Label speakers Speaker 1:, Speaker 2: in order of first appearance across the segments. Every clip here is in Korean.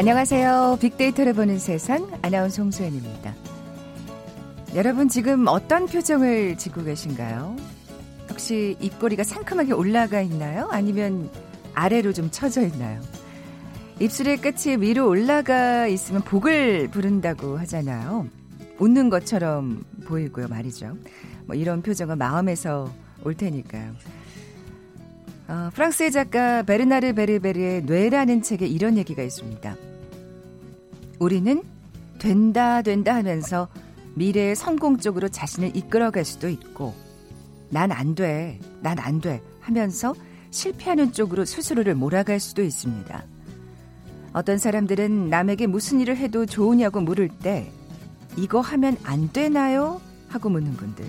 Speaker 1: 안녕하세요. 빅데이터를 보는 세상 아나운서 홍소연입니다. 여러분 지금 어떤 표정을 짓고 계신가요? 혹시 입꼬리가 상큼하게 올라가 있나요? 아니면 아래로 좀 처져 있나요? 입술의 끝이 위로 올라가 있으면 복을 부른다고 하잖아요. 웃는 것처럼 보이고요, 말이죠. 뭐 이런 표정은 마음에서 올 테니까요. 어, 프랑스의 작가 베르나르 베르베르의 뇌라는 책에 이런 얘기가 있습니다. 우리는 된다 된다 하면서 미래의 성공 쪽으로 자신을 이끌어갈 수도 있고 난 안 돼, 난 안 돼 하면서 실패하는 쪽으로 스스로를 몰아갈 수도 있습니다. 어떤 사람들은 남에게 무슨 일을 해도 좋으냐고 물을 때 이거 하면 안 되나요? 하고 묻는 분들.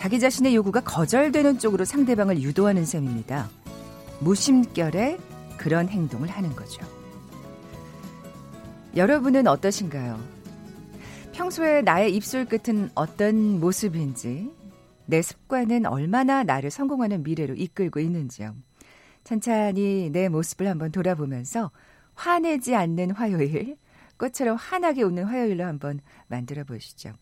Speaker 1: 자기 자신의 요구가 거절되는 쪽으로 상대방을 유도하는 셈입니다. 무심결에 그런 행동을 하는 거죠. 여러분은 어떠신가요? 평소에 나의 입술 끝은 어떤 모습인지, 내 습관은 얼마나 나를 성공하는 미래로 이끌고 있는지요. 천천히 내 모습을 한번 돌아보면서 화내지 않는 화요일, 꽃처럼 환하게 웃는 화요일로 한번 만들어 보시죠.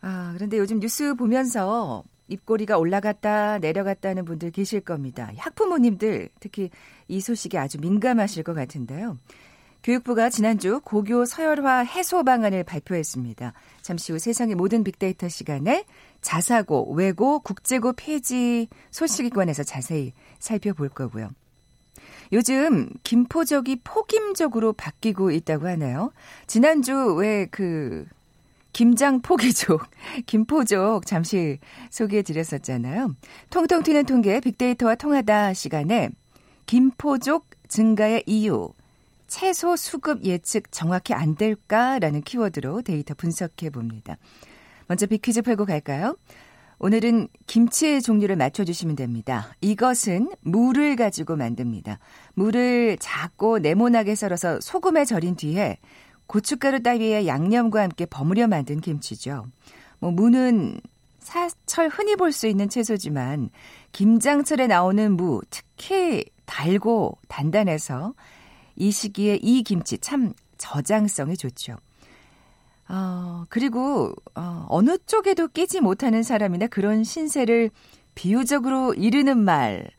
Speaker 1: 아, 그런데 요즘 뉴스 보면서 입꼬리가 올라갔다 내려갔다는 분들 계실 겁니다. 학부모님들 특히 이 소식에 아주 민감하실 것 같은데요. 교육부가 지난주 고교 서열화 해소 방안을 발표했습니다. 잠시 후 세상의 모든 빅데이터 시간에 자사고, 외고, 국제고 폐지 소식에 관해서 자세히 살펴볼 거고요. 요즘 김포적이 폭임적으로 바뀌고 있다고 하나요? 지난주 왜 그 김장 포기족, 김포족 잠시 소개해 드렸었잖아요. 통통 튀는 통계 빅데이터와 통하다 시간에 김포족 증가의 이유, 채소 수급 예측 정확히 안 될까라는 키워드로 데이터 분석해 봅니다. 먼저 빅퀴즈 풀고 갈까요? 오늘은 김치의 종류를 맞춰주시면 됩니다. 이것은 물을 가지고 만듭니다. 물을 작고 네모나게 썰어서 소금에 절인 뒤에 고춧가루 따위에 양념과 함께 버무려 만든 김치죠. 뭐 무는 사철 흔히 볼 수 있는 채소지만 김장철에 나오는 무 특히 달고 단단해서 이 시기에 이 김치 참 저장성이 좋죠. 어, 그리고 어, 어느 쪽에도 끼지 못하는 사람이나 그런 신세를 비유적으로 이르는 말.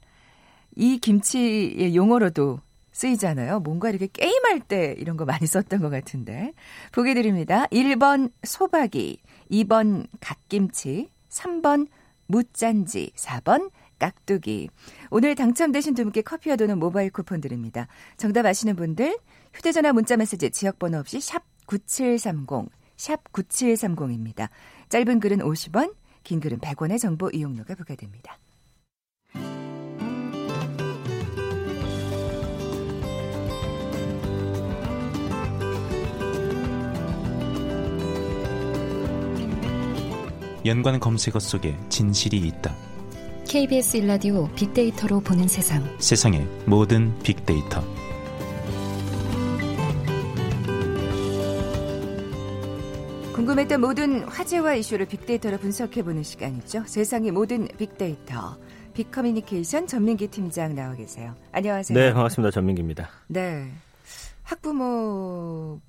Speaker 1: 이 김치의 용어로도 쓰이잖아요. 뭔가 이렇게 게임할 때 이런 거 많이 썼던 것 같은데. 보기 드립니다. 1번 소박이, 2번 갓김치, 3번 무짠지, 4번 깍두기. 오늘 당첨되신 두 분께 커피와 도는 모바일 쿠폰 드립니다. 정답 아시는 분들 휴대전화 문자메시지 지역번호 없이 샵 9730, 샵 9730입니다. 짧은 글은 50원, 긴 글은 100원의 정보 이용료가 부과됩니다.
Speaker 2: 연관 검색어 속에 진실이 있다.
Speaker 3: KBS 일라디오 빅데이터로 보는 세상.
Speaker 2: 세상의 모든 빅데이터.
Speaker 1: 궁금했던 모든 화제와 이슈를 빅데이터로 분석해보는 시간이죠. 세상의 모든 빅데이터. 빅커뮤니케이션 전민기 팀장 나와 계세요. 안녕하세요.
Speaker 4: 네, 반갑습니다. 전민기입니다.
Speaker 1: 네. 학부모분들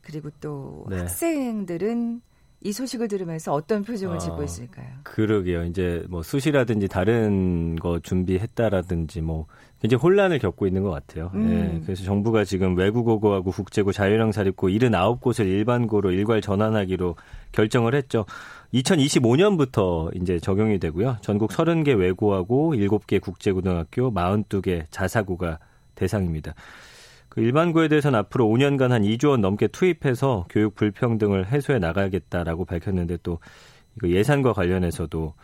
Speaker 1: 그리고 또 네. 학생들은 이 소식을 들으면서 어떤 표정을 짓고 어, 있을까요?
Speaker 4: 그러게요. 이제 뭐 수시라든지 다른 거 준비했다라든지 뭐 굉장히 혼란을 겪고 있는 것 같아요. 음. 예, 그래서 정부가 지금 외국어고하고 국제고 자율형 사립고 79곳을 일반고로 일괄 전환하기로 결정을 했죠. 2025년부터 이제 적용이 되고요. 전국 30개 외고하고 7개 국제고등학교, 42개 자사고가 대상입니다. 그 일반고에 대해서는 앞으로 5년간 한 2조 원 넘게 투입해서 교육 불평등을 해소해 나가겠다라고 밝혔는데 또 이거 예산과 관련해서도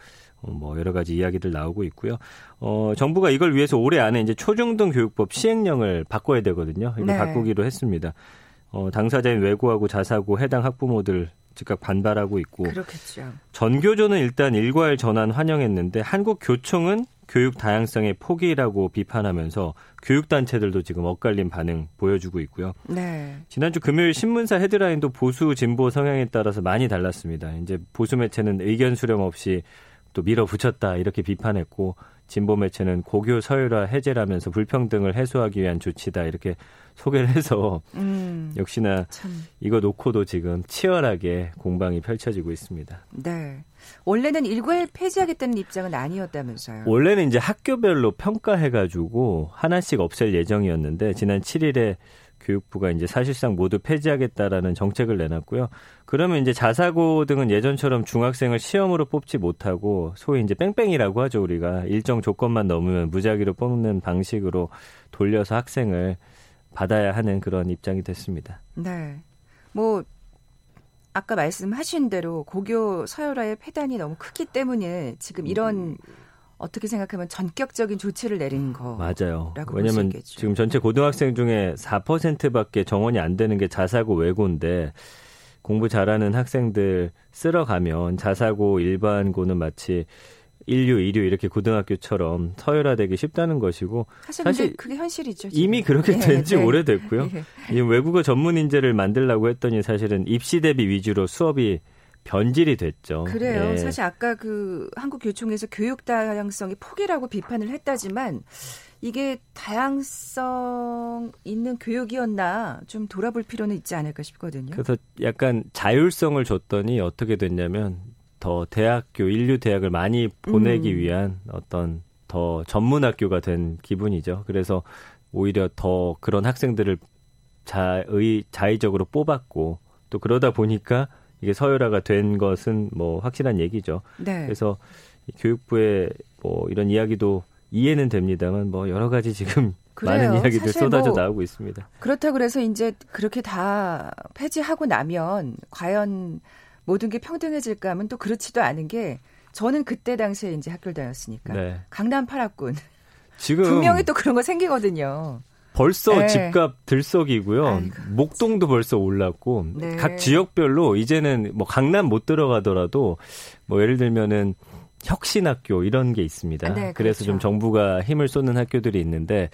Speaker 4: 어, 뭐 여러 가지 이야기들 나오고 있고요. 어, 정부가 이걸 위해서 올해 안에 이제 초중등 교육법 시행령을 바꿔야 되거든요. 이거 네. 바꾸기로 했습니다. 어, 당사자인 외고하고 자사고 해당 학부모들 즉각 반발하고 있고
Speaker 1: 그렇겠죠.
Speaker 4: 전교조는 일단 일괄 전환 환영했는데 한국교총은 교육 다양성의 포기라고 비판하면서 교육단체들도 지금 엇갈린 반응 보여주고 있고요. 네. 지난주 금요일 신문사 헤드라인도 보수 진보 성향에 따라서 많이 달랐습니다. 이제 보수 매체는 의견 수렴 없이 또 밀어붙였다 이렇게 비판했고 진보 매체는 고교 서열화 해제라면서 불평등을 해소하기 위한 조치다 이렇게 소개를 해서 음, 역시나 참. 이거 놓고도 지금 치열하게 공방이 펼쳐지고 있습니다.
Speaker 1: 네. 원래는 일괄 폐지하겠다는 입장은 아니었다면서요.
Speaker 4: 원래는 이제 학교별로 평가해 가지고 하나씩 없앨 예정이었는데 지난 7일에 교육부가 이제 사실상 모두 폐지하겠다라는 정책을 내놨고요. 그러면 이제 자사고 등은 예전처럼 중학생을 시험으로 뽑지 못하고 소위 이제 뺑뺑이라고 하죠 우리가 일정 조건만 넘으면 무작위로 뽑는 방식으로 돌려서 학생을 받아야 하는 그런 입장이 됐습니다.
Speaker 1: 네. 뭐 아까 말씀하신 대로 고교 서열화의 폐단이 너무 크기 때문에 지금 이런 어떻게 생각하면 전격적인 조치를 내린 거
Speaker 4: 맞아요. 왜냐하면 지금 전체 고등학생 중에 4%밖에 정원이 안 되는 게 자사고 외고인데 공부 잘하는 학생들 쓸어 가면 자사고 일반고는 마치 1류, 2류 이렇게 고등학교처럼 서열화되기 쉽다는 것이고
Speaker 1: 사실 그게 현실이죠.
Speaker 4: 지금. 이미 그렇게 된지 네, 네. 오래됐고요. 네. 외국어 전문 인재를 만들라고 했더니 사실은 입시 대비 위주로 수업이 변질이 됐죠.
Speaker 1: 그래요. 예. 사실 아까 그 한국교총에서 교육 다양성이 포기라고 비판을 했다지만 이게 다양성 있는 교육이었나 좀 돌아볼 필요는 있지 않을까 싶거든요.
Speaker 4: 그래서 약간 자율성을 줬더니 어떻게 됐냐면 더 대학교 인류 대학을 많이 보내기 음. 위한 어떤 더 전문 학교가 된 기분이죠. 그래서 오히려 더 그런 학생들을 자의 자의적으로 뽑았고 또 그러다 보니까 이게 서열화가 된 것은 뭐 확실한 얘기죠. 네. 그래서 교육부의 뭐 이런 이야기도 이해는 됩니다만 뭐 여러 가지 지금 그래요. 많은 이야기들 쏟아져 뭐 나오고 있습니다.
Speaker 1: 그렇다 그래서 이제 그렇게 다 폐지하고 나면 과연 모든 게 평등해질까 하면 또 그렇지도 않은 게 저는 그때 당시에 이제 학교를 다녔으니까 네. 강남 8학군 지금 분명히 또 그런 거 생기거든요.
Speaker 4: 벌써 네. 집값 들썩이고요. 아이고. 목동도 벌써 올랐고 네. 각 지역별로 이제는 뭐 강남 못 들어가더라도 뭐 예를 들면은 혁신학교 이런 게 있습니다. 네, 그렇죠. 그래서 좀 정부가 힘을 쏟는 학교들이 있는데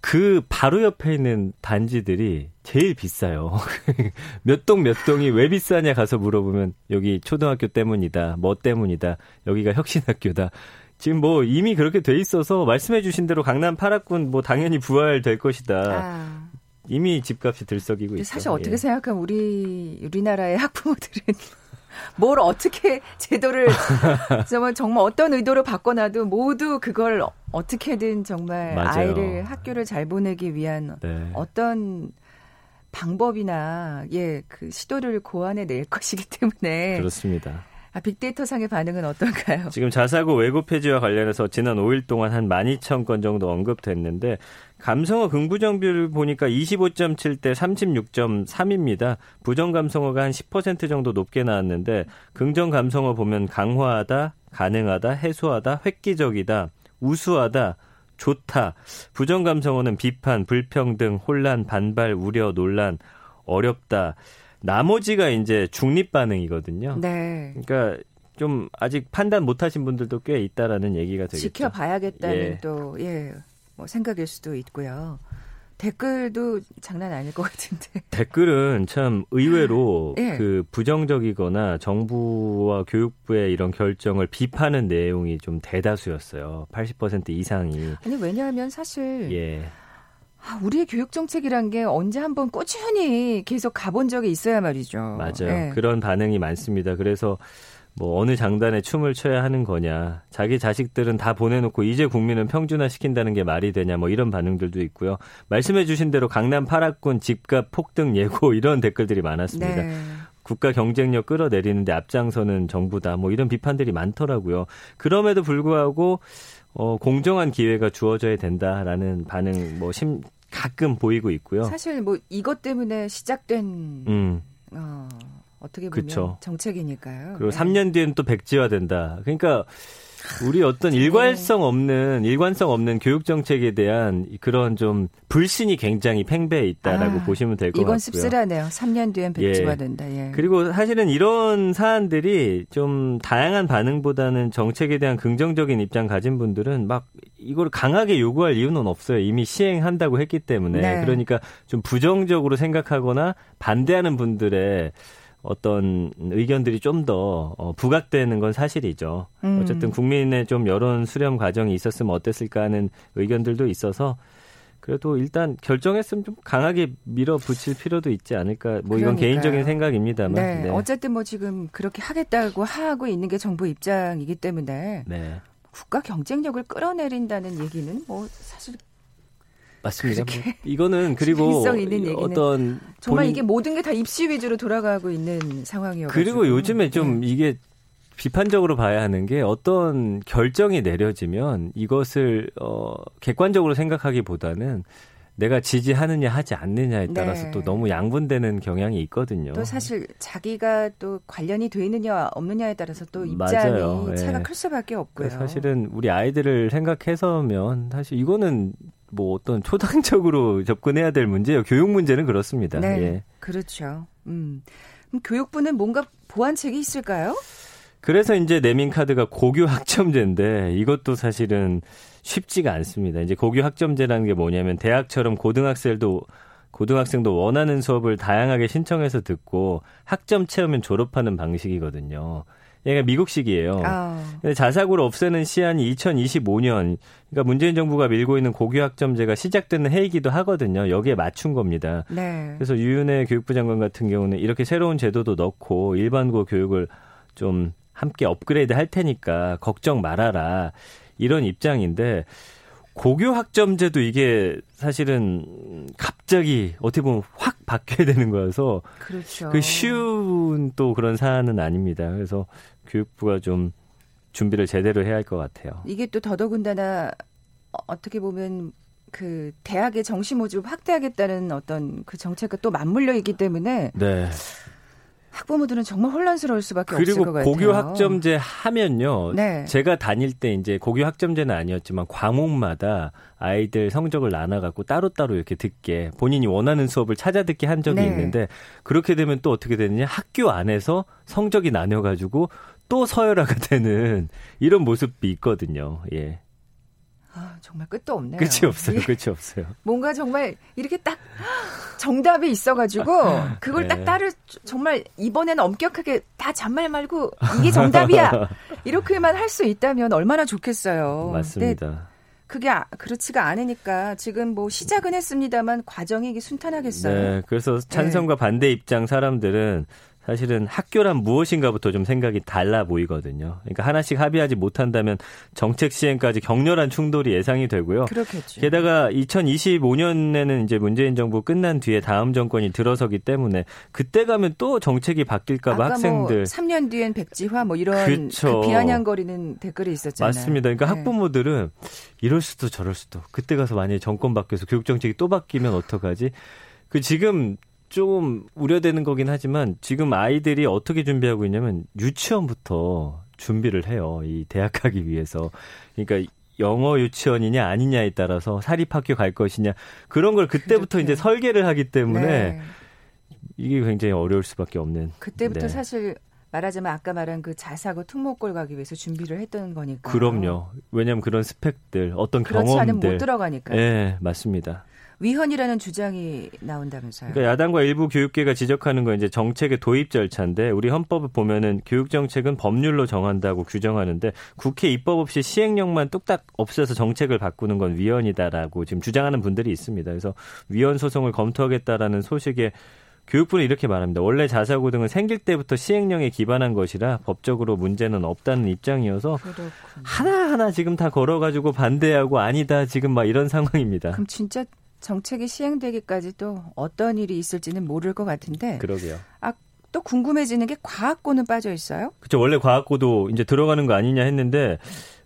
Speaker 4: 그 바로 옆에 있는 단지들이 제일 비싸요. 몇동몇 동이 왜 비싸냐 가서 물어보면 여기 초등학교 때문이다. 뭐 때문이다. 여기가 혁신학교다. 지금 뭐 이미 그렇게 돼 있어서 말씀해 주신 대로 강남 8학군 뭐 당연히 부활될 것이다. 아. 이미 집값이 들썩이고 있죠.
Speaker 1: 사실 어떻게 예. 생각하면 우리 우리나라의 학부모들은 뭘 어떻게 제도를 정말 정말 어떤 의도로 바꿔놔도 모두 그걸 어떻게든 정말 맞아요. 아이를 학교를 잘 보내기 위한 네. 어떤 방법이나 예 그 시도를 고안해 낼 것이기 때문에
Speaker 4: 그렇습니다.
Speaker 1: 아, 빅데이터 상의 반응은 어떨까요?
Speaker 4: 지금 자사고 외고 폐지와 관련해서 지난 5일 동안 한 12,000건 정도 언급됐는데 감성어 긍부정비를 보니까 25.7 대 36.3입니다. 부정 감성어가 한 10% 정도 높게 나왔는데 긍정 감성어 보면 강화하다, 가능하다, 해소하다, 획기적이다, 우수하다, 좋다. 부정 감성어는 비판, 불평등, 혼란, 반발, 우려, 논란, 어렵다. 나머지가 이제 중립 반응이거든요. 네. 그러니까 좀 아직 판단 못 하신 분들도 꽤 있다라는 얘기가 되겠죠.
Speaker 1: 지켜봐야겠다는 예. 또 예. 뭐 생각일 수도 있고요. 댓글도 장난 아닐 것 같은데.
Speaker 4: 댓글은 참 의외로 네. 그 부정적이거나 정부와 교육부의 이런 결정을 비판하는 내용이 좀 대다수였어요. 80% 이상이.
Speaker 1: 아니 왜냐하면 사실 예. 아, 우리의 교육 정책이란 게 언제 한번 꾸준히 계속 가본 적이 있어야 말이죠.
Speaker 4: 맞아요. 네. 그런 반응이 많습니다. 그래서 뭐 어느 장단에 춤을 춰야 하는 거냐. 자기 자식들은 다 보내놓고 이제 국민은 평준화 시킨다는 게 말이 되냐. 뭐 이런 반응들도 있고요. 말씀해 주신 대로 강남 8학군 집값 폭등 예고 이런 댓글들이 많았습니다. 네. 국가 경쟁력 끌어내리는데 앞장서는 정부다. 뭐 이런 비판들이 많더라고요. 그럼에도 불구하고 어, 공정한 기회가 주어져야 된다라는 반응 뭐 심, 가끔 보이고 있고요.
Speaker 1: 사실 뭐 이것 때문에 시작된 음. 어, 어떻게 보면 그쵸. 정책이니까요.
Speaker 4: 그리고 네. 3년 뒤엔 또 백지화된다. 그러니까 우리 어떤 일관성 없는 일관성 없는 교육 정책에 대한 그런 좀 불신이 굉장히 팽배해 있다라고 아, 보시면 될 것 같고요.
Speaker 1: 이건 씁쓸하네요. 3년 뒤엔 백지화된다. 예.
Speaker 4: 예. 그리고 사실은 이런 사안들이 좀 다양한 반응보다는 정책에 대한 긍정적인 입장 가진 분들은 막 이걸 강하게 요구할 이유는 없어요. 이미 시행한다고 했기 때문에. 네. 그러니까 좀 부정적으로 생각하거나 반대하는 분들의 어떤 의견들이 좀더 어, 부각되는 건 사실이죠.
Speaker 1: 음.
Speaker 4: 어쨌든 국민의 좀 여론 수렴 과정이 있었으면 어땠을까 하는 의견들도 있어서 그래도 일단 결정했으면 좀 강하게 밀어붙일 필요도 있지 않을까. 뭐 이건
Speaker 1: 그러니까요.
Speaker 4: 개인적인 생각입니다만.
Speaker 1: 네.
Speaker 4: 네.
Speaker 1: 어쨌든 뭐 지금 그렇게 하겠다고 하고 있는 게 정부 입장이기 때문에
Speaker 4: 네.
Speaker 1: 국가 경쟁력을 끌어내린다는 얘기는 뭐 사실
Speaker 4: 맞습니다. 뭐 이거는 그리고 어떤
Speaker 1: 정말
Speaker 4: 본인-
Speaker 1: 이게 모든 게 다 입시 위주로 돌아가고 있는 상황이어서
Speaker 4: 그리고 요즘에 좀 이게 비판적으로 봐야 하는 게 어떤 결정이 내려지면 이것을 어 객관적으로 생각하기보다는 내가 지지하느냐 하지 않느냐에 따라서
Speaker 1: 네.
Speaker 4: 또 너무 양분되는 경향이 있거든요.
Speaker 1: 또 사실 자기가 또 관련이 돼 있느냐 없느냐에 따라서 또 입장이
Speaker 4: 맞아요. 예.
Speaker 1: 차가 클 수밖에 없고요.
Speaker 4: 그러니까 사실은 우리 아이들을 생각해서면 사실 이거는 뭐 어떤 초당적으로 접근해야 될 문제예요. 교육 문제는 그렇습니다.
Speaker 1: 네,
Speaker 4: 예.
Speaker 1: 그렇죠. 음. 그럼 교육부는 뭔가 보완책이 있을까요?
Speaker 4: 그래서 이제 내민 카드가 고교 학점제인데 이것도 사실은 쉽지가 않습니다. 이제 고교 학점제라는 게 뭐냐면 대학처럼 고등학생도 고등학생도 원하는 수업을 다양하게 신청해서 듣고 학점 채우면 졸업하는 방식이거든요. 얘가 미국식이에요.
Speaker 1: 아,
Speaker 4: 근데 자사고를 없애는 시한이 2025년, 그러니까 문재인 정부가 밀고 있는 고교 학점제가 시작되는 해이기도 하거든요. 여기에 맞춘 겁니다.
Speaker 1: 네.
Speaker 4: 그래서 유은혜 교육부 장관 같은 경우는 이렇게 새로운 제도도 넣고 일반고 교육을 좀 함께 업그레이드 할 테니까 걱정 말아라. 이런 입장인데 고교 학점제도 이게 사실은 갑자기 어떻게 보면 확 바뀌어야 되는 거여서
Speaker 1: 그렇죠.
Speaker 4: 그 쉬운 또 그런 사안은 아닙니다. 그래서 교육부가 좀 준비를 제대로 해야 할 것 같아요.
Speaker 1: 이게 또 더더군다나 어- 어떻게 보면 그 대학의 정시 모집을 확대하겠다는 어떤 그 정책과 또 맞물려 있기 때문에
Speaker 4: 네.
Speaker 1: 학부모들은 정말 혼란스러울 수밖에 없을
Speaker 4: 그리고
Speaker 1: 것 같아요.
Speaker 4: 고교 학점제 하면요.
Speaker 1: 네.
Speaker 4: 제가 다닐 때 이제 고교 학점제는 아니었지만 과목마다 아이들 성적을 나눠 갖고 따로따로 이렇게 듣게 본인이 원하는 수업을 찾아 듣게 한 적이
Speaker 1: 네.
Speaker 4: 있는데 그렇게 되면 또 어떻게 되느냐 학교 안에서 성적이 나뉘어 가지고 또 서열화가 되는 이런 모습이 있거든요. 예.
Speaker 1: 아, 정말 끝도 없네요.
Speaker 4: 끝이 없어요.
Speaker 1: 이게
Speaker 4: 끝이 없어요.
Speaker 1: 뭔가 정말 이렇게 딱 정답이 있어가지고 그걸
Speaker 4: 네.
Speaker 1: 딱 따를 정말 이번에는 엄격하게 다 잔말 말고 이게 정답이야 이렇게만 할 수 있다면 얼마나 좋겠어요.
Speaker 4: 맞습니다.
Speaker 1: 그게 아- 그렇지가 않으니까 지금 뭐 시작은 했습니다만 과정이 순탄하겠어요.
Speaker 4: 네. 그래서 찬성과 반대 입장 사람들은 사실은 학교란 무엇인가부터 좀 생각이 달라 보이거든요. 그러니까 하나씩 합의하지 못한다면 정책 시행까지 격렬한 충돌이 예상이 되고요.
Speaker 1: 그렇겠죠.
Speaker 4: 게다가 2025년에는 이제 문재인 정부 끝난 뒤에 다음 정권이 들어서기 때문에 그때 가면 또 정책이 바뀔까봐
Speaker 1: 아까
Speaker 4: 학생들
Speaker 1: 뭐 3년 뒤엔 백지화 뭐 이런
Speaker 4: 그쵸.
Speaker 1: 그 비아냥거리는 댓글이 있었잖아요.
Speaker 4: 맞습니다. 그러니까
Speaker 1: 네.
Speaker 4: 학부모들은 이럴 수도 저럴 수도 그때 가서 만약에 정권 바뀌어서 교육 정책이 또 바뀌면 어떡하지? 그 지금 좀 우려되는 거긴 하지만 지금 아이들이 어떻게 준비하고 있냐면 유치원부터 준비를 해요. 이 대학 가기 위해서. 그러니까 영어 유치원이냐 아니냐에 따라서 사립학교 갈 것이냐 그런 걸 그때부터
Speaker 1: 그렇게.
Speaker 4: 이제 설계를 하기 때문에
Speaker 1: 네.
Speaker 4: 이게 굉장히 어려울 수밖에 없는.
Speaker 1: 그때부터
Speaker 4: 네.
Speaker 1: 사실 말하자면 아까 말한 그 자사고 특목고를 가기 위해서 준비를 했던 거니까.
Speaker 4: 그럼요. 왜냐하면 그런 스펙들, 어떤
Speaker 1: 그렇지 않으면 못
Speaker 4: 경험들.
Speaker 1: 들어가니까.
Speaker 4: 네, 맞습니다.
Speaker 1: 위헌이라는 주장이 나온다면서요.
Speaker 4: 그러니까 야당과 일부 교육계가 지적하는 건 이제 정책의 도입 절차인데 우리 헌법을 보면은 교육 정책은 법률로 정한다고 규정하는데 국회 입법 없이 시행령만 뚝딱 없애서 정책을 바꾸는 건 위헌이다라고 지금 주장하는 분들이 있습니다. 그래서 위헌 소송을 검토하겠다라는 소식에 교육부는 이렇게 말합니다. 원래 자사고 등은 생길 때부터 시행령에 기반한 것이라 법적으로 문제는 없다는 입장이어서
Speaker 1: 그렇군.
Speaker 4: 하나하나 지금 다 걸어가지고 반대하고 아니다 지금 막 이런 상황입니다.
Speaker 1: 그럼 진짜 정책이 시행되기까지 또 어떤 일이 있을지는 모를 것 같은데
Speaker 4: 그러게요.
Speaker 1: 또 궁금해지는 게 과학고는 빠져 있어요?
Speaker 4: 그렇죠. 원래 과학고도 이제 들어가는 거 아니냐 했는데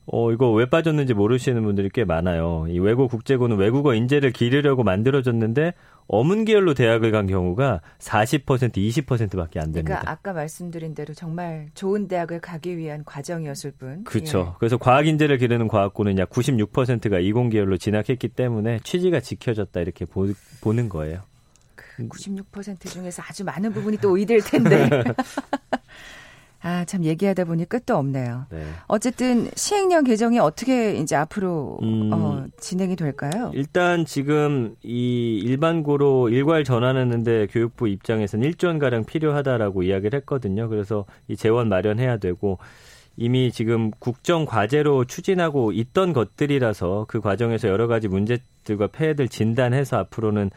Speaker 4: 어 이거 왜 빠졌는지 모르시는 분들이 꽤 많아요. 이 외고 국제고는 외국어 인재를 기르려고 만들어졌는데 어문 계열로 대학을 간 경우가 40% 20%밖에 안 됩니다.
Speaker 1: 그러니까 아까 말씀드린 대로 정말 좋은 대학을 가기 위한 과정이었을 뿐.
Speaker 4: 그렇죠. 그래서 과학 인재를 기르는 과학고는 약 96%가 이공 계열로 진학했기 때문에 취지가 지켜졌다 이렇게 보, 보는 거예요.
Speaker 1: 예. 96% 중에서 아주 많은 부분이 또 의대일 텐데. 아, 참 얘기하다 보니 끝도 없네요.
Speaker 4: 네.
Speaker 1: 어쨌든 시행령 개정이 어떻게 이제 앞으로
Speaker 4: 음.
Speaker 1: 어, 진행이 될까요?
Speaker 4: 일단 지금 이 일반고로 일괄 전환하는데 교육부 입장에서는 1조 원 가량 필요하다라고 이야기를 했거든요. 그래서 이 재원 마련해야 되고 이미 지금 국정 과제로 추진하고 있던 것들이라서 그 과정에서 여러 가지 문제들과 폐해들 진단해서 앞으로는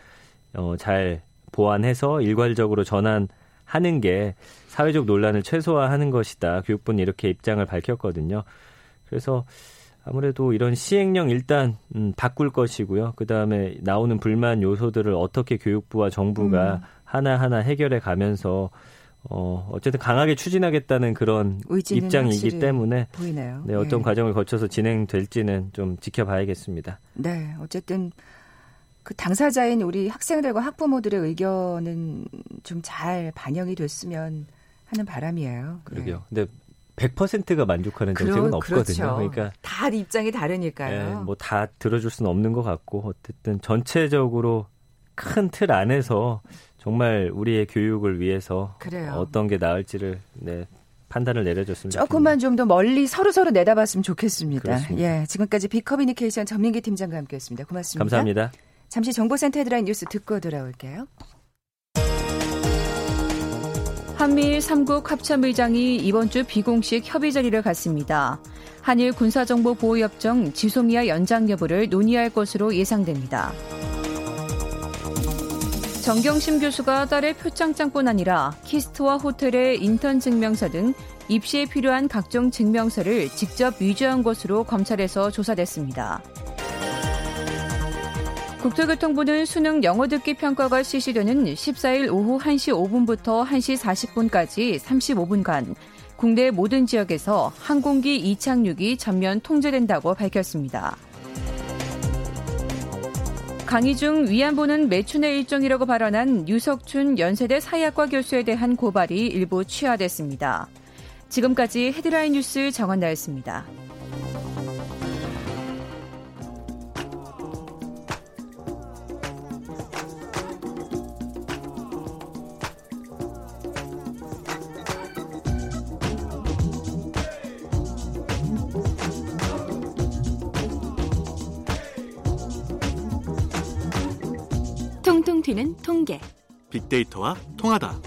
Speaker 4: 어, 잘 보완해서 일괄적으로 전환 하는 게 사회적 논란을 최소화하는 것이다. 교육부는 이렇게 입장을 밝혔거든요. 그래서 아무래도 이런 시행령 일단 음, 바꿀 것이고요. 그 다음에 나오는 불만 요소들을 어떻게 교육부와 정부가
Speaker 1: 음.
Speaker 4: 하나하나 해결해 가면서 어, 어쨌든 강하게 추진하겠다는 그런 입장이기 때문에
Speaker 1: 보이네요.
Speaker 4: 네, 어떤
Speaker 1: 예.
Speaker 4: 과정을 거쳐서 진행될지는 좀 지켜봐야겠습니다.
Speaker 1: 네, 어쨌든 그 당사자인 우리 학생들과 학부모들의 의견은 좀 잘 반영이 됐으면 하는 바람이에요.
Speaker 4: 그러게요. 근데 100%가 만족하는
Speaker 1: 네. 그러-
Speaker 4: 정책은 없거든요.
Speaker 1: 그렇죠.
Speaker 4: 그러니까
Speaker 1: 다 입장이 다르니까요.
Speaker 4: 뭐다 들어줄 수는 없는 것 같고 어쨌든 전체적으로 큰 틀 안에서 정말 우리의 교육을 위해서
Speaker 1: 그래요.
Speaker 4: 어떤 게 나을지를 네, 판단을 내려줬으면
Speaker 1: 조금만 좀 더 멀리 서로 서로 내다봤으면 좋겠습니다.
Speaker 4: 그렇습니다.
Speaker 1: 예, 지금까지 비커뮤니케이션 전민기 팀장과 함께했습니다. 고맙습니다.
Speaker 4: 감사합니다.
Speaker 1: 잠시 정보센터 헤드라인 뉴스 듣고 돌아올게요.
Speaker 5: 한미일 3국 합참의장이 이번 주 비공식 협의 자리를 갖습니다. 한일 군사정보보호협정 지소미아 연장 여부를 논의할 것으로 예상됩니다. 정경심 교수가 딸의 표창장뿐 아니라 키스트와 호텔의 인턴 증명서 등 입시에 필요한 각종 증명서를 직접 위조한 것으로 검찰에서 조사됐습니다. 국토교통부는 수능 영어 듣기 평가가 실시되는 14일 오후 1시 5분부터 1시 40분까지 35분간 국내 모든 지역에서 항공기 이착륙이 전면 통제된다고 밝혔습니다. 강의 중 위안부는 매춘의 일종이라고 발언한 유석춘 연세대 사회학과 교수에 대한 고발이 일부 취하됐습니다. 지금까지 헤드라인 뉴스 정한나였습니다.
Speaker 3: 튀는 통계.
Speaker 6: 빅데이터와 통하다.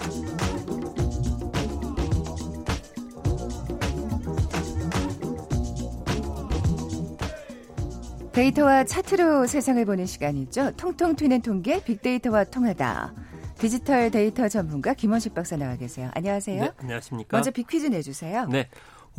Speaker 1: 데이터와 차트로 세상을 보는 시간이죠. 통통 튀는 통계 빅데이터와 통하다. 디지털 데이터 전문가 김원식 박사 나와 계세요. 안녕하세요.
Speaker 7: 네, 안녕하십니까?
Speaker 1: 먼저 빅퀴즈 내주세요.
Speaker 7: 네.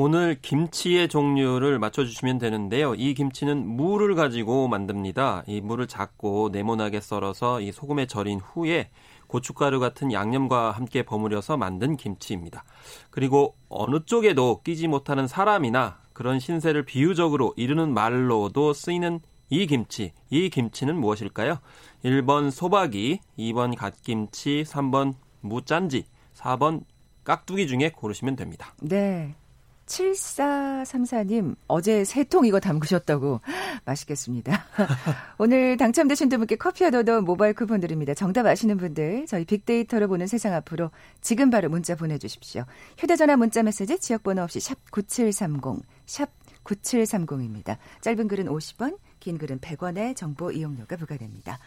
Speaker 7: 오늘 김치의 종류를 맞춰주시면 되는데요. 이 김치는 무를 가지고 만듭니다. 이 무를 작고 네모나게 썰어서 이 소금에 절인 후에 고춧가루 같은 양념과 함께 버무려서 만든 김치입니다. 그리고 어느 쪽에도 끼지 못하는 사람이나 그런 신세를 비유적으로 이르는 말로도 쓰이는 이 김치. 이 김치는 무엇일까요? 1번 소박이, 2번 갓김치, 3번 무짠지, 4번 깍두기 중에 고르시면 됩니다.
Speaker 1: 네. 7434님, 어제 세 통 이거 담그셨다고. 맛있겠습니다. 오늘 당첨되신 두 분께 커피와 도도 모바일 쿠폰 드립니다. 정답 아시는 분들, 저희 빅데이터로 보는 세상 앞으로 지금 바로 문자 보내주십시오. 휴대전화 문자 메시지 지역번호 없이 샵 9730, 샵 9730입니다. 짧은 글은 50원, 긴 글은 100원의 정보 이용료가 부과됩니다.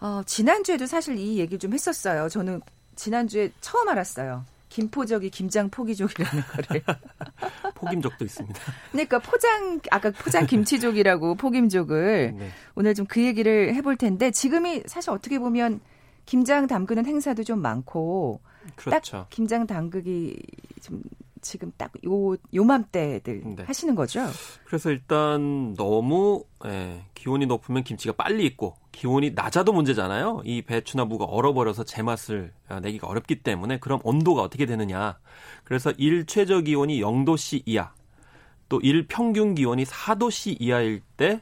Speaker 1: 어, 지난주에도 사실 이 얘기를 좀 했었어요. 저는 지난주에 처음 알았어요. 김포적이 김장 포기족이라는 거를.
Speaker 7: 폭임족도 있습니다.
Speaker 1: 그러니까 포장 아까 포장 김치족이라고 포김족을
Speaker 7: 네.
Speaker 1: 오늘 좀 그 얘기를 해볼 텐데 지금이 사실 어떻게 보면 김장 담그는 행사도 좀 많고
Speaker 7: 그렇죠.
Speaker 1: 딱 김장 담그기 좀 지금 딱 요 요맘때들
Speaker 7: 네.
Speaker 1: 하시는 거죠.
Speaker 7: 그래서 일단 너무 예, 기온이 높으면 김치가 빨리 익고 기온이 낮아도 문제잖아요. 이 배추나 무가 얼어버려서 제맛을 아, 내기가 어렵기 때문에 그럼 온도가 어떻게 되느냐. 그래서 일 최저 기온이 0도씨 이하, 또 일 평균 기온이 4도씨 이하일 때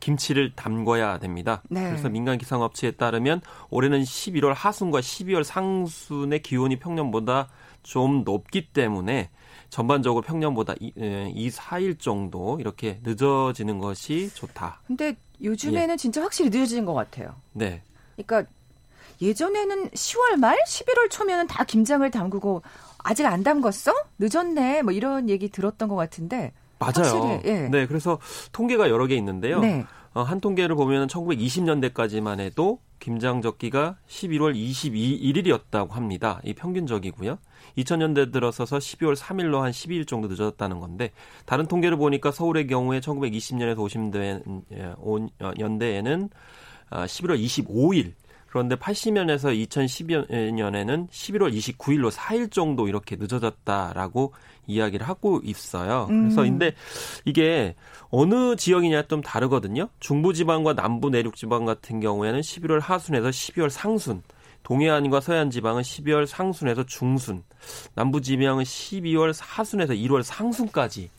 Speaker 7: 김치를 담궈야 됩니다.
Speaker 1: 네.
Speaker 7: 그래서 민간 기상업체에 따르면 올해는 11월 하순과 12월 상순의 기온이 평년보다 좀 높기 때문에 전반적으로 평년보다 2, 2 4일 정도 이렇게 늦어지는 것이 좋다.
Speaker 1: 근데 요즘에는 진짜 확실히 늦어지는 것 같아요.
Speaker 7: 네.
Speaker 1: 그러니까 예전에는 10월 말, 11월 초면은 다 김장을 담그고 아직 안 담궜어? 늦었네. 뭐 이런 얘기 들었던 것 같은데.
Speaker 7: 맞아요.
Speaker 1: 확실히, 예.
Speaker 7: 네, 그래서 통계가 여러 개 있는데요.
Speaker 1: 네.
Speaker 7: 어, 한 통계를 보면 1920년대까지만 해도 김장적기가 11월 22일이었다고 합니다. 이 평균적이고요. 2000년대 들어서서 12월 3일로 한 12일 정도 늦어졌다는 건데 다른 통계를 보니까 서울의 경우에 1920년에서 50년대에는 11월 25일 그런데 80년에서 2012년에는 11월 29일로 4일 정도 이렇게 늦어졌다라고 이야기를 하고 있어요. 그래서
Speaker 1: 음.
Speaker 7: 근데 이게 어느 지역이냐 좀 다르거든요. 중부지방과 남부 내륙지방 같은 경우에는 11월 하순에서 12월 상순, 동해안과 서해안 지방은 12월 상순에서 중순, 남부 지방은 12월 하순에서 1월 상순까지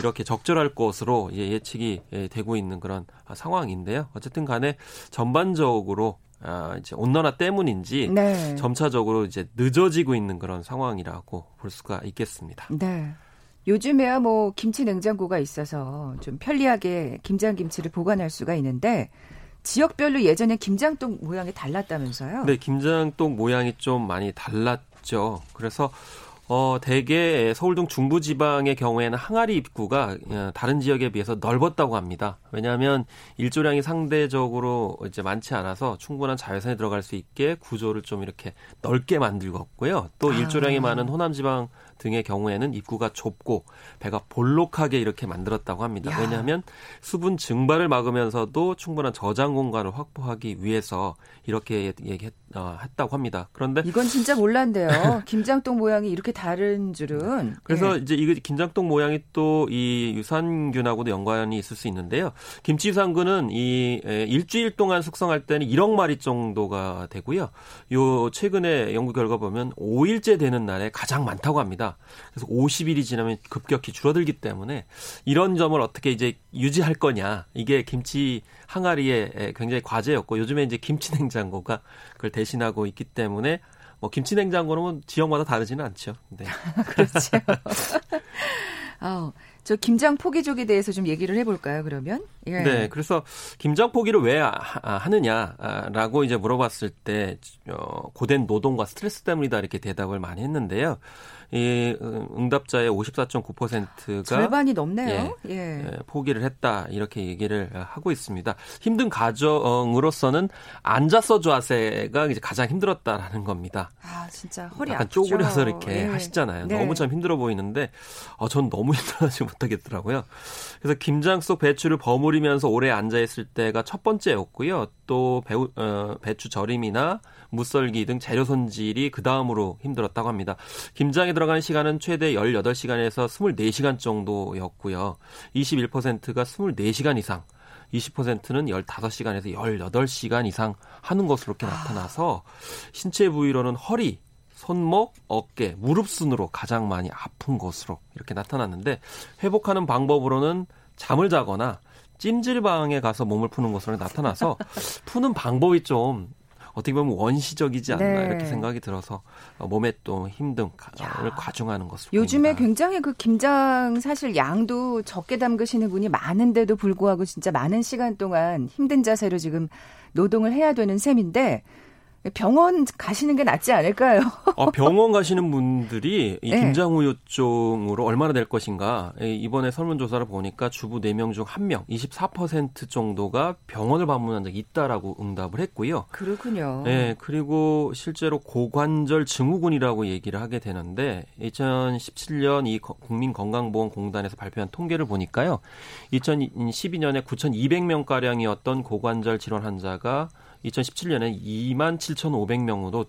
Speaker 7: 이렇게 적절할 것으로 예측이 되고 있는 그런 상황인데요. 어쨌든 간에 전반적으로 아, 이제 온난화 때문인지
Speaker 1: 네.
Speaker 7: 점차적으로 이제 늦어지고 있는 그런 상황이라고 볼 수가 있겠습니다.
Speaker 1: 네. 요즘에야 뭐 김치 냉장고가 있어서 좀 편리하게 김장 김치를 보관할 수가 있는데 지역별로 예전에 김장동 모양이 달랐다면서요?
Speaker 7: 네, 김장동 모양이 좀 많이 달랐죠. 그래서 어, 대개 서울동 중부지방의 경우에는 항아리 입구가 어, 다른 지역에 비해서 넓었다고 합니다. 왜냐하면 일조량이 상대적으로 이제 많지 않아서 충분한 자외선이 들어갈 수 있게 구조를 좀 이렇게 넓게 만들었고요. 또 일조량이
Speaker 1: 아.
Speaker 7: 많은 호남지방 등의 경우에는 입구가 좁고 배가 볼록하게 이렇게 만들었다고 합니다.
Speaker 1: 야.
Speaker 7: 왜냐하면 수분 증발을 막으면서도 충분한 저장 공간을 확보하기 위해서 이렇게 얘기했다고 합니다. 그런데
Speaker 1: 이건 진짜 몰랐는데요. 김장동 모양이 이렇게 다른 줄은.
Speaker 7: 그래서
Speaker 1: 예.
Speaker 7: 이제 이거 김장동 모양이 또 이 유산균하고도 연관이 있을 수 있는데요. 김치 유산균은 이 에, 일주일 동안 숙성할 때는 1억 마리 정도가 되고요. 요 최근에 연구 결과 보면 5일째 되는 날에 가장 많다고 합니다. 그래서 50일이 지나면 급격히 줄어들기 때문에 이런 점을 어떻게 이제 유지할 거냐. 이게 김치 항아리의 에, 굉장히 과제였고 요즘에 이제 김치 냉장고가 그걸 대신하고 있기 때문에 뭐 김치 냉장고는 뭐 지역마다 다르지는 않죠. 네.
Speaker 1: 그렇죠. 아, 저 김장 포기족에 대해서 좀 얘기를 해볼까요? 그러면 예.
Speaker 7: 네, 그래서 김장 포기를 왜 하- 하느냐라고 이제 물어봤을 때 어, 고된 노동과 스트레스 때문이다 이렇게 대답을 많이 했는데요. 이 음, 응답자의 54.9%가
Speaker 1: 절반이 넘네요. 예.
Speaker 7: 예, 포기를 했다 이렇게 얘기를 하고 있습니다. 힘든 가정으로서는 앉아서 자세가 이제 가장 힘들었다라는 겁니다.
Speaker 1: 아 진짜 허리
Speaker 7: 약간
Speaker 1: 아프죠.
Speaker 7: 쪼그려서 이렇게
Speaker 1: 예.
Speaker 7: 하시잖아요.
Speaker 1: 네.
Speaker 7: 너무 참 힘들어 보이는데 어, 전 너무 힘들어하지 못하겠더라고요. 그래서 김장 속 배추를 버무리면서 오래 앉아 있을 때가 첫 번째였고요. 또 배우, 어, 배추 절임이나 무썰기 등 재료 손질이 그 다음으로 힘들었다고 합니다. 김장에 들어간 시간은 최대 18시간에서 24시간 정도였고요. 21%가 24시간 이상, 20%는 15시간에서 18시간 이상 하는 것으로 이렇게 나타나서 신체 부위로는 허리, 손목, 어깨, 무릎 순으로 가장 많이 아픈 것으로 이렇게 나타났는데 회복하는 방법으로는 잠을 자거나 찜질방에 가서 몸을 푸는 것으로 나타나서 푸는 방법이 좀 어떻게 보면 원시적이지 않나
Speaker 1: 네.
Speaker 7: 이렇게 생각이 들어서 어, 몸에 또 힘듦을 과중하는 것으로
Speaker 1: 요즘에
Speaker 7: 보입니다.
Speaker 1: 굉장히 그 김장 사실 양도 적게 담그시는 분이 많은데도 불구하고 진짜 많은 시간 동안 힘든 자세로 지금 노동을 해야 되는 셈인데 병원 가시는 게 낫지 않을까요?
Speaker 7: 어, 병원 가시는 분들이 이
Speaker 1: 네.
Speaker 7: 김장후유증으로 얼마나 될 것인가 이- 이번에 설문조사를 보니까 주부 4명 중 1명 24% 정도가 병원을 방문한 적이 있다라고 응답을 했고요.
Speaker 1: 그렇군요.
Speaker 7: 네, 그리고 실제로 고관절 증후군이라고 얘기를 하게 되는데 2017년 이 거- 국민건강보험공단에서 발표한 통계를 보니까요. 2012년에 9,200명 가량이었던 고관절 질환 환자가 2017년에 2만 7,500명으로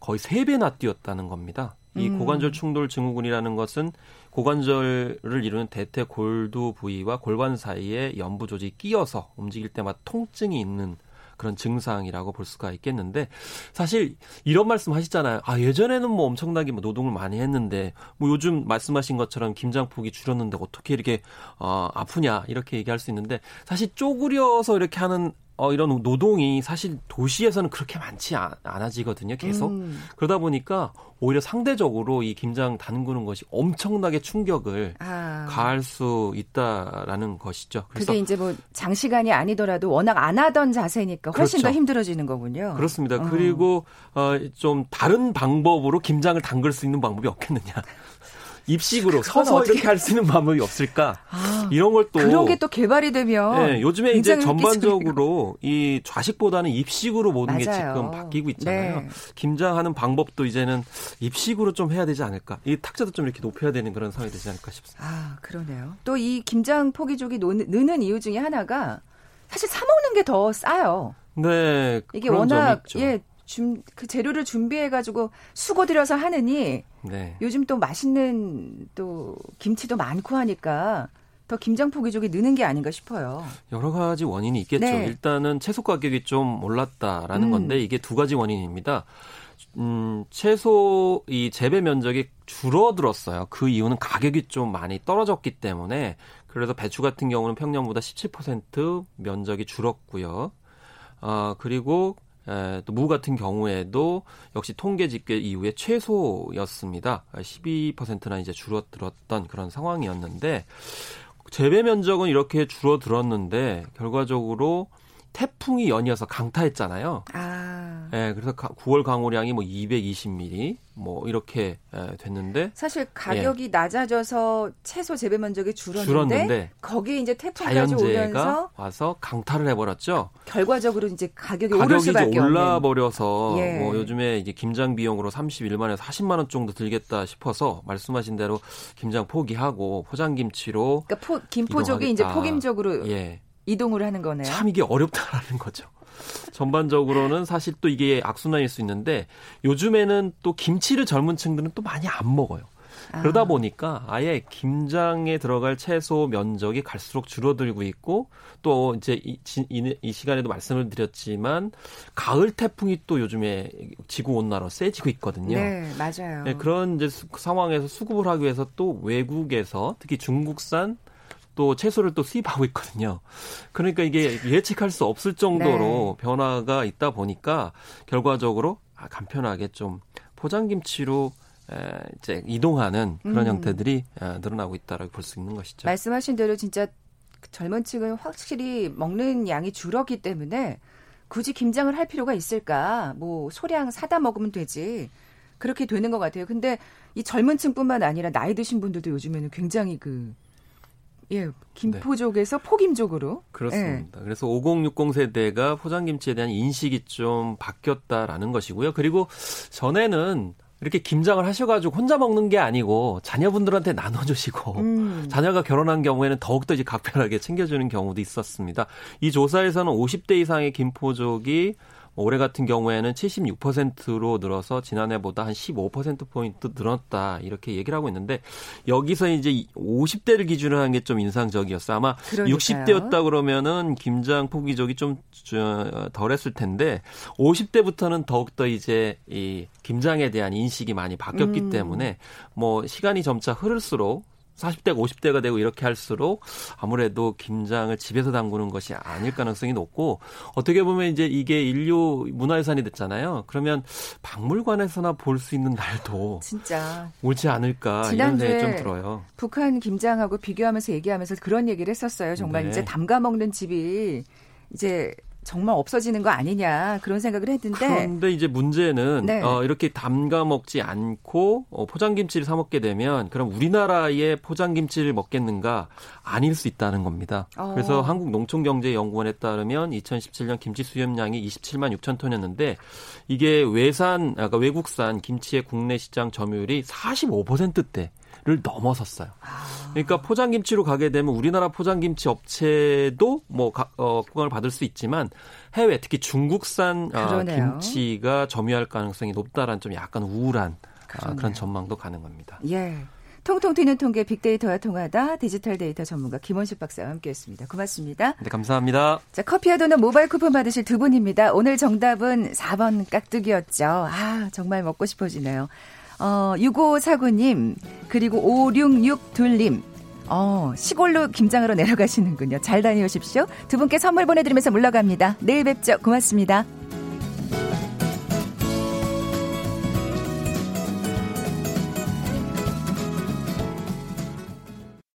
Speaker 7: 거의 3배나 뛰었다는 겁니다. 이
Speaker 1: 음.
Speaker 7: 고관절 충돌 증후군이라는 것은 고관절을 이루는 대퇴 골두 부위와 골반 사이에 연부 조직이 끼어서 움직일 때마다 통증이 있는 그런 증상이라고 볼 수가 있겠는데 사실 이런 말씀 하시잖아요. 아 예전에는 뭐 엄청나게 뭐 노동을 많이 했는데 뭐 요즘 말씀하신 것처럼 김장폭이 줄었는데 어떻게 이렇게 어, 아프냐 이렇게 얘기할 수 있는데 사실 쪼그려서 이렇게 하는 어, 이런 노동이 사실 도시에서는 그렇게 많지 않, 아지거든요 계속.
Speaker 1: 음.
Speaker 7: 그러다 보니까 오히려 상대적으로 이 김장 담그는 것이 엄청나게 충격을
Speaker 1: 아.
Speaker 7: 가할 수 있다라는 것이죠. 그래서
Speaker 1: 그게 이제 뭐 장시간이 아니더라도 워낙 안 하던 자세니까 훨씬
Speaker 7: 그렇죠.
Speaker 1: 더 힘들어지는 거군요.
Speaker 7: 그렇습니다.
Speaker 1: 어.
Speaker 7: 그리고 어, 좀 다른 방법으로 김장을 담글 수 있는 방법이 없겠느냐. 입식으로 서서
Speaker 1: 어떻게-
Speaker 7: 이렇게 할 수 있는 방법이 없을까?
Speaker 1: 아,
Speaker 7: 이런 걸 또
Speaker 1: 그런 게 또 개발이 되면
Speaker 7: 네, 요즘에 이제 전반적으로 이 좌식보다는 입식으로 모든 게
Speaker 1: 맞아요.
Speaker 7: 지금 바뀌고 있잖아요.
Speaker 1: 네.
Speaker 7: 김장하는 방법도 이제는 입식으로 좀 해야 되지 않을까? 이 탁자도 좀 이렇게 높여야 되는 그런 상황이 되지 않을까 싶습니다.
Speaker 1: 아, 그러네요. 또 이 김장 포기족이 노- 느는 이유 중에 하나가 사실 사 먹는 게 더 싸요.
Speaker 7: 네,
Speaker 1: 이게 워낙
Speaker 7: 있죠.
Speaker 1: 예, 준, 그 재료를 준비해 가지고 수고 들여서 하느니
Speaker 7: 네.
Speaker 1: 요즘 또 맛있는 또 김치도 많고 하니까 더 김장 포기족이 느는 게 아닌가 싶어요.
Speaker 7: 여러 가지 원인이 있겠죠.
Speaker 1: 네.
Speaker 7: 일단은 채소 가격이 좀 올랐다라는
Speaker 1: 음.
Speaker 7: 건데 이게 두 가지 원인입니다. 음, 채소 이 재배 면적이 줄어들었어요. 그 이유는 가격이 좀 많이 떨어졌기 때문에 그래서 배추 같은 경우는 평년보다 17% 면적이 줄었고요. 아, 그리고 에, 또무 같은 경우에도 역시 통계 집계 이후에 최소였습니다. 12%나 이제 줄어들었던 그런 상황이었는데 재배 면적은 이렇게 줄어들었는데 결과적으로 태풍이 연이어서 강타했잖아요.
Speaker 1: 아.
Speaker 7: 예, 그래서 가- 9월 강우량이 뭐 220mm 뭐 이렇게 예, 됐는데
Speaker 1: 사실 가격이 낮아져서 채소 재배 면적이 줄었는데,
Speaker 7: 줄었는데
Speaker 1: 거기에 이제 태풍까지 오면서
Speaker 7: 와서 강타를 해버렸죠.
Speaker 1: 결과적으로 이제 가격이
Speaker 7: 가격이 이제 올라. 버려서
Speaker 1: 예.
Speaker 7: 뭐 요즘에 이제 김장 비용으로 31만 에서 40만 원 정도 들겠다 싶어서 말씀하신 대로 김장 포기하고 포장 김치로
Speaker 1: 그러니까 포, 김포족이 이제. 포김적으로
Speaker 7: 예.
Speaker 1: 이동을 하는 거네요.
Speaker 7: 참 이게 어렵다라는 거죠. 전반적으로는 사실 또 이게 악순환일 수 있는데 요즘에는 또 김치를 젊은 층들은 또 많이 안 먹어요. 그러다
Speaker 1: 아.
Speaker 7: 보니까 아예 김장에 들어갈 채소 면적이 갈수록 줄어들고 있고 또 이제 이, 지- 이, 이 시간에도 말씀을 드렸지만 가을 태풍이 또 요즘에 지구 온난화 세지고 있거든요.
Speaker 1: 네, 맞아요.
Speaker 7: 네, 그런 이제 수- 상황에서 수급을 하기 위해서 또 외국에서 특히 중국산 또 채소를 또 수입하고 있거든요. 그러니까 이게 예측할 수 없을 정도로
Speaker 1: 네.
Speaker 7: 변화가 있다 보니까 결과적으로 아, 간편하게 좀 포장김치로 에, 이제 이동하는 그런
Speaker 1: 음.
Speaker 7: 형태들이 에, 늘어나고 있다라고 볼 수 있는 것이죠.
Speaker 1: 말씀하신 대로 진짜 젊은 층은 확실히 먹는 양이 줄었기 때문에 굳이 김장을 할 필요가 있을까? 뭐 소량 사다 먹으면 되지. 그렇게 되는 것 같아요. 근데 이 젊은 층뿐만 아니라 나이 드신 분들도 요즘에는 굉장히 그 예, 김포족에서 포김족으로 예.
Speaker 7: 그렇습니다. 그래서 5060 세대가 포장김치에 대한 인식이 좀 바뀌었다라는 것이고요. 그리고 전에는 이렇게 김장을 하셔가지고 혼자 먹는 게 아니고 자녀분들한테 나눠주시고
Speaker 1: 음.
Speaker 7: 자녀가 결혼한 경우에는 더욱더 이제 각별하게 챙겨주는 경우도 있었습니다. 이 조사에서는 50대 이상의 김포족이 뭐 올해 같은 경우에는 76%로 늘어서 지난해보다 한 15%포인트 늘었다. 이렇게 얘기를 하고 있는데 여기서 이제 50대를 기준으로 하는 게좀 인상적이었어. 아마
Speaker 1: 그러니까요.
Speaker 7: 60대였다 그러면은 김장 포기족이 좀 저, 덜했을 텐데 50대부터는 더욱더 이제 이 김장에 대한 인식이 많이 바뀌었기
Speaker 1: 음.
Speaker 7: 때문에 뭐 시간이 점차 흐를수록 40대가 50대가 되고 이렇게 할수록 아무래도 김장을 집에서 담그는 것이 아닐 가능성이 높고 어떻게 보면 이제 이게 인류 문화유산이 됐잖아요. 그러면 박물관에서나 볼 수 있는 날도
Speaker 1: 진짜
Speaker 7: 옳지 않을까 이런
Speaker 1: 지난주에
Speaker 7: 생각이 좀 들어요.
Speaker 1: 북한 김장하고 비교하면서 얘기하면서 그런 얘기를 했었어요. 정말
Speaker 7: 네.
Speaker 1: 이제 담가 먹는 집이 이제 정말 없어지는 거 아니냐 그런 생각을 했는데
Speaker 7: 그런데 이제 문제는
Speaker 1: 네.
Speaker 7: 어, 이렇게 담가 먹지 않고 어, 포장김치를 사 먹게 되면 그럼 우리나라의 포장김치를 먹겠는가 아닐 수 있다는 겁니다.
Speaker 1: 어.
Speaker 7: 그래서 한국농촌경제연구원에 따르면 2017년 김치 수입량이 27만 6천 톤이었는데 이게 외산 아까 외국산 김치의 국내 시장 점유율이 45%대. 를 넘어섰어요. 그러니까 포장김치로 가게 되면 우리나라 포장김치 업체도 뭐 가, 어, 보강을 받을 수 있지만 해외 특히 중국산 어. 김치가 점유할 가능성이 높다라는 좀 약간 우울한 아,
Speaker 1: 그러네요.
Speaker 7: 그런 전망도 가는 겁니다.
Speaker 1: 예. 통통 튀는 통계 빅데이터와 통하다 디지털 데이터 전문가 김원식 박사와 함께했습니다. 고맙습니다.
Speaker 7: 네, 감사합니다.
Speaker 1: 자, 커피와 도넛 모바일 쿠폰 받으실 두 분입니다. 오늘 정답은 4번 깍두기였죠. 아, 정말 먹고 싶어지네요. 어, 6549님, 그리고 5662님, 어, 시골로 김장으로 내려가시는군요. 잘 다녀오십시오. 두 분께 선물 보내드리면서 물러갑니다. 내일 뵙죠. 고맙습니다.